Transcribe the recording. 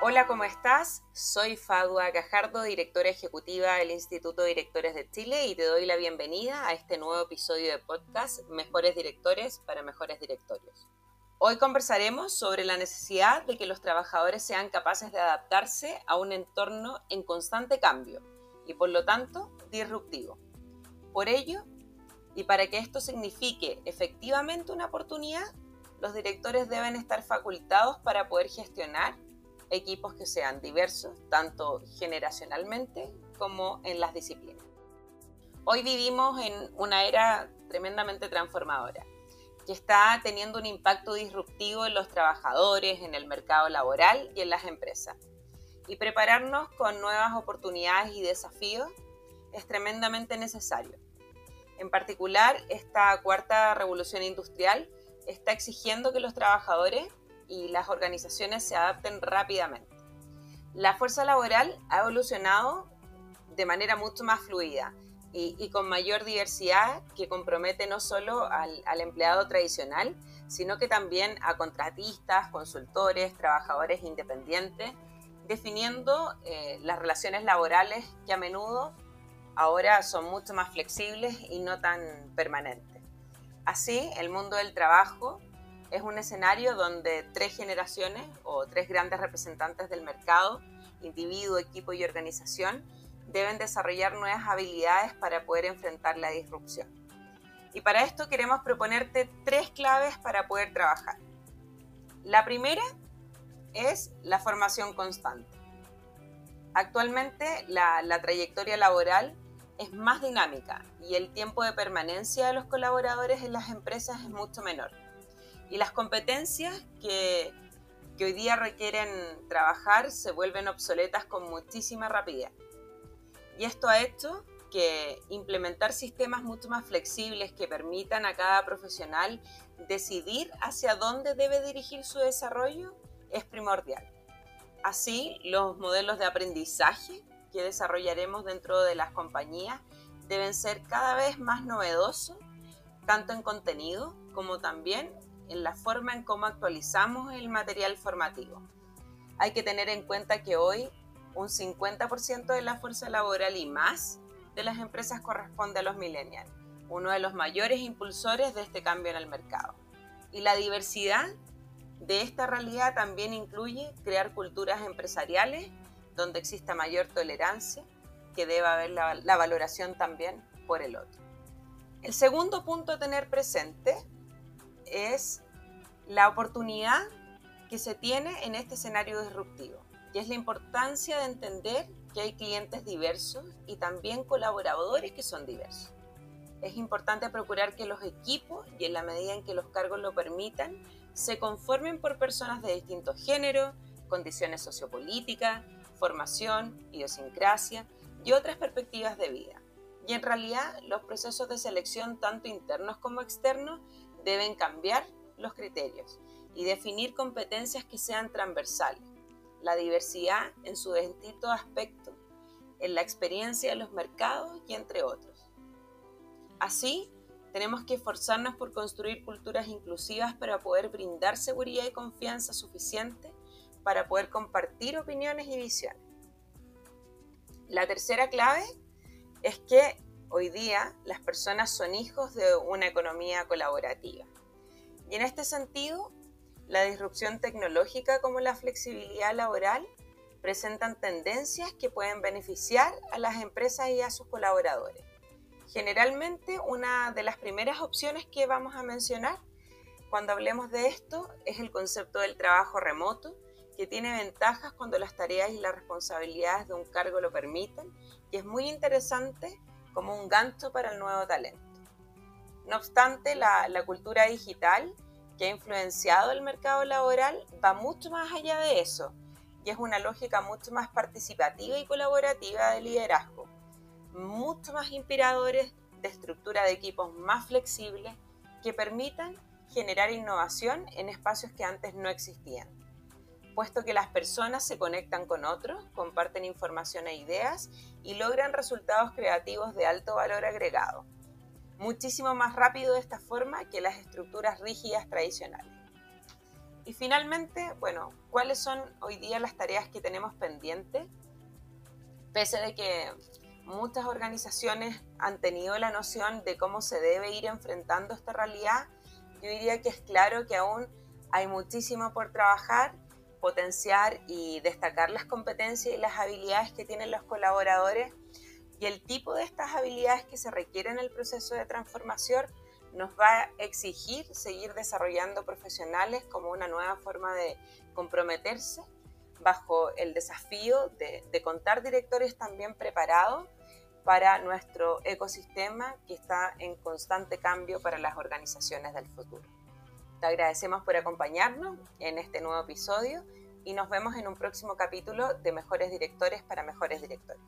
Hola, ¿cómo estás? Soy Fadua Cajardo, directora ejecutiva del Instituto de Directores de Chile y te doy la bienvenida a este nuevo episodio de podcast Mejores Directores para Mejores Directorios. Hoy conversaremos sobre la necesidad de que los trabajadores sean capaces de adaptarse a un entorno en constante cambio y por lo tanto disruptivo. Por ello, y para que esto signifique efectivamente una oportunidad, los directores deben estar facultados para poder gestionar equipos que sean diversos, tanto generacionalmente como en las disciplinas. Hoy vivimos en una era tremendamente transformadora, que está teniendo un impacto disruptivo en los trabajadores, en el mercado laboral y en las empresas. Y prepararnos con nuevas oportunidades y desafíos es tremendamente necesario. En particular, esta cuarta revolución industrial está exigiendo que los trabajadores y las organizaciones se adapten rápidamente. La fuerza laboral ha evolucionado de manera mucho más fluida y, con mayor diversidad que compromete no solo al, empleado tradicional, sino que también a contratistas, consultores, trabajadores independientes, definiendo eh, las relaciones laborales que a menudo ahora son mucho más flexibles y no tan permanentes. Así, el mundo del trabajo es un escenario donde tres generaciones o tres grandes representantes del mercado, individuo, equipo y organización, deben desarrollar nuevas habilidades para poder enfrentar la disrupción. Y para esto queremos proponerte tres claves para poder trabajar. La primera es la formación constante. Actualmente la, la trayectoria laboral es más dinámica y el tiempo de permanencia de los colaboradores en las empresas es mucho menor. Y las competencias que, que hoy día requieren trabajar se vuelven obsoletas con muchísima rapidez. Y esto ha hecho que implementar sistemas mucho más flexibles que permitan a cada profesional decidir hacia dónde debe dirigir su desarrollo es primordial. Así, los modelos de aprendizaje que desarrollaremos dentro de las compañías deben ser cada vez más novedosos, tanto en contenido como también en la forma en cómo actualizamos el material formativo. Hay que tener en cuenta que hoy un 50% de la fuerza laboral y más de las empresas corresponde a los millennials, uno de los mayores impulsores de este cambio en el mercado. Y la diversidad de esta realidad también incluye crear culturas empresariales donde exista mayor tolerancia, que deba haber la, valoración también por el otro. El segundo punto a tener presente es la oportunidad que se tiene en este escenario disruptivo, y es la importancia de entender que hay clientes diversos y también colaboradores que son diversos. Es importante procurar que los equipos, y en la medida en que los cargos lo permitan, se conformen por personas de distintos géneros, condiciones sociopolíticas, formación, idiosincrasia y otras perspectivas de vida. Y en realidad los procesos de selección, tanto internos como externos, deben cambiar los criterios y definir competencias que sean transversales. La diversidad en su distintos aspectos, en la experiencia de los mercados y entre otros. Así, tenemos que esforzarnos por construir culturas inclusivas para poder brindar seguridad y confianza suficiente para poder compartir opiniones y visiones. La tercera clave es que hoy día las personas son hijos de una economía colaborativa. Y en este sentido, la disrupción tecnológica como la flexibilidad laboral presentan tendencias que pueden beneficiar a las empresas y a sus colaboradores. Generalmente, una de las primeras opciones que vamos a mencionar cuando hablemos de esto es el concepto del trabajo remoto, que tiene ventajas cuando las tareas y las responsabilidades de un cargo lo permiten y es muy interesante como un gancho para el nuevo talento. No obstante, la, cultura digital que ha influenciado el mercado laboral va mucho más allá de eso y es una lógica mucho más participativa y colaborativa de liderazgo, mucho más inspiradores de estructura de equipos más flexibles que permitan generar innovación en espacios que antes no existían puesto que las personas se conectan con otros, comparten información e ideas y logran resultados creativos de alto valor agregado. Muchísimo más rápido de esta forma que las estructuras rígidas tradicionales. Y finalmente, bueno, ¿cuáles son hoy día las tareas que tenemos pendientes? Pese de que muchas organizaciones han tenido la noción de cómo se debe ir enfrentando esta realidad, yo diría que es claro que aún hay muchísimo por trabajar, potenciar y destacar las competencias y las habilidades que tienen los colaboradores y el tipo de estas habilidades que se requieren en el proceso de transformación nos va a exigir seguir desarrollando profesionales como una nueva forma de comprometerse bajo el desafío de, contar directores también preparados para nuestro ecosistema que está en constante cambio para las organizaciones del futuro. Te agradecemos por acompañarnos en este nuevo episodio y nos vemos en un próximo capítulo de Mejores Directores para Mejores Directores.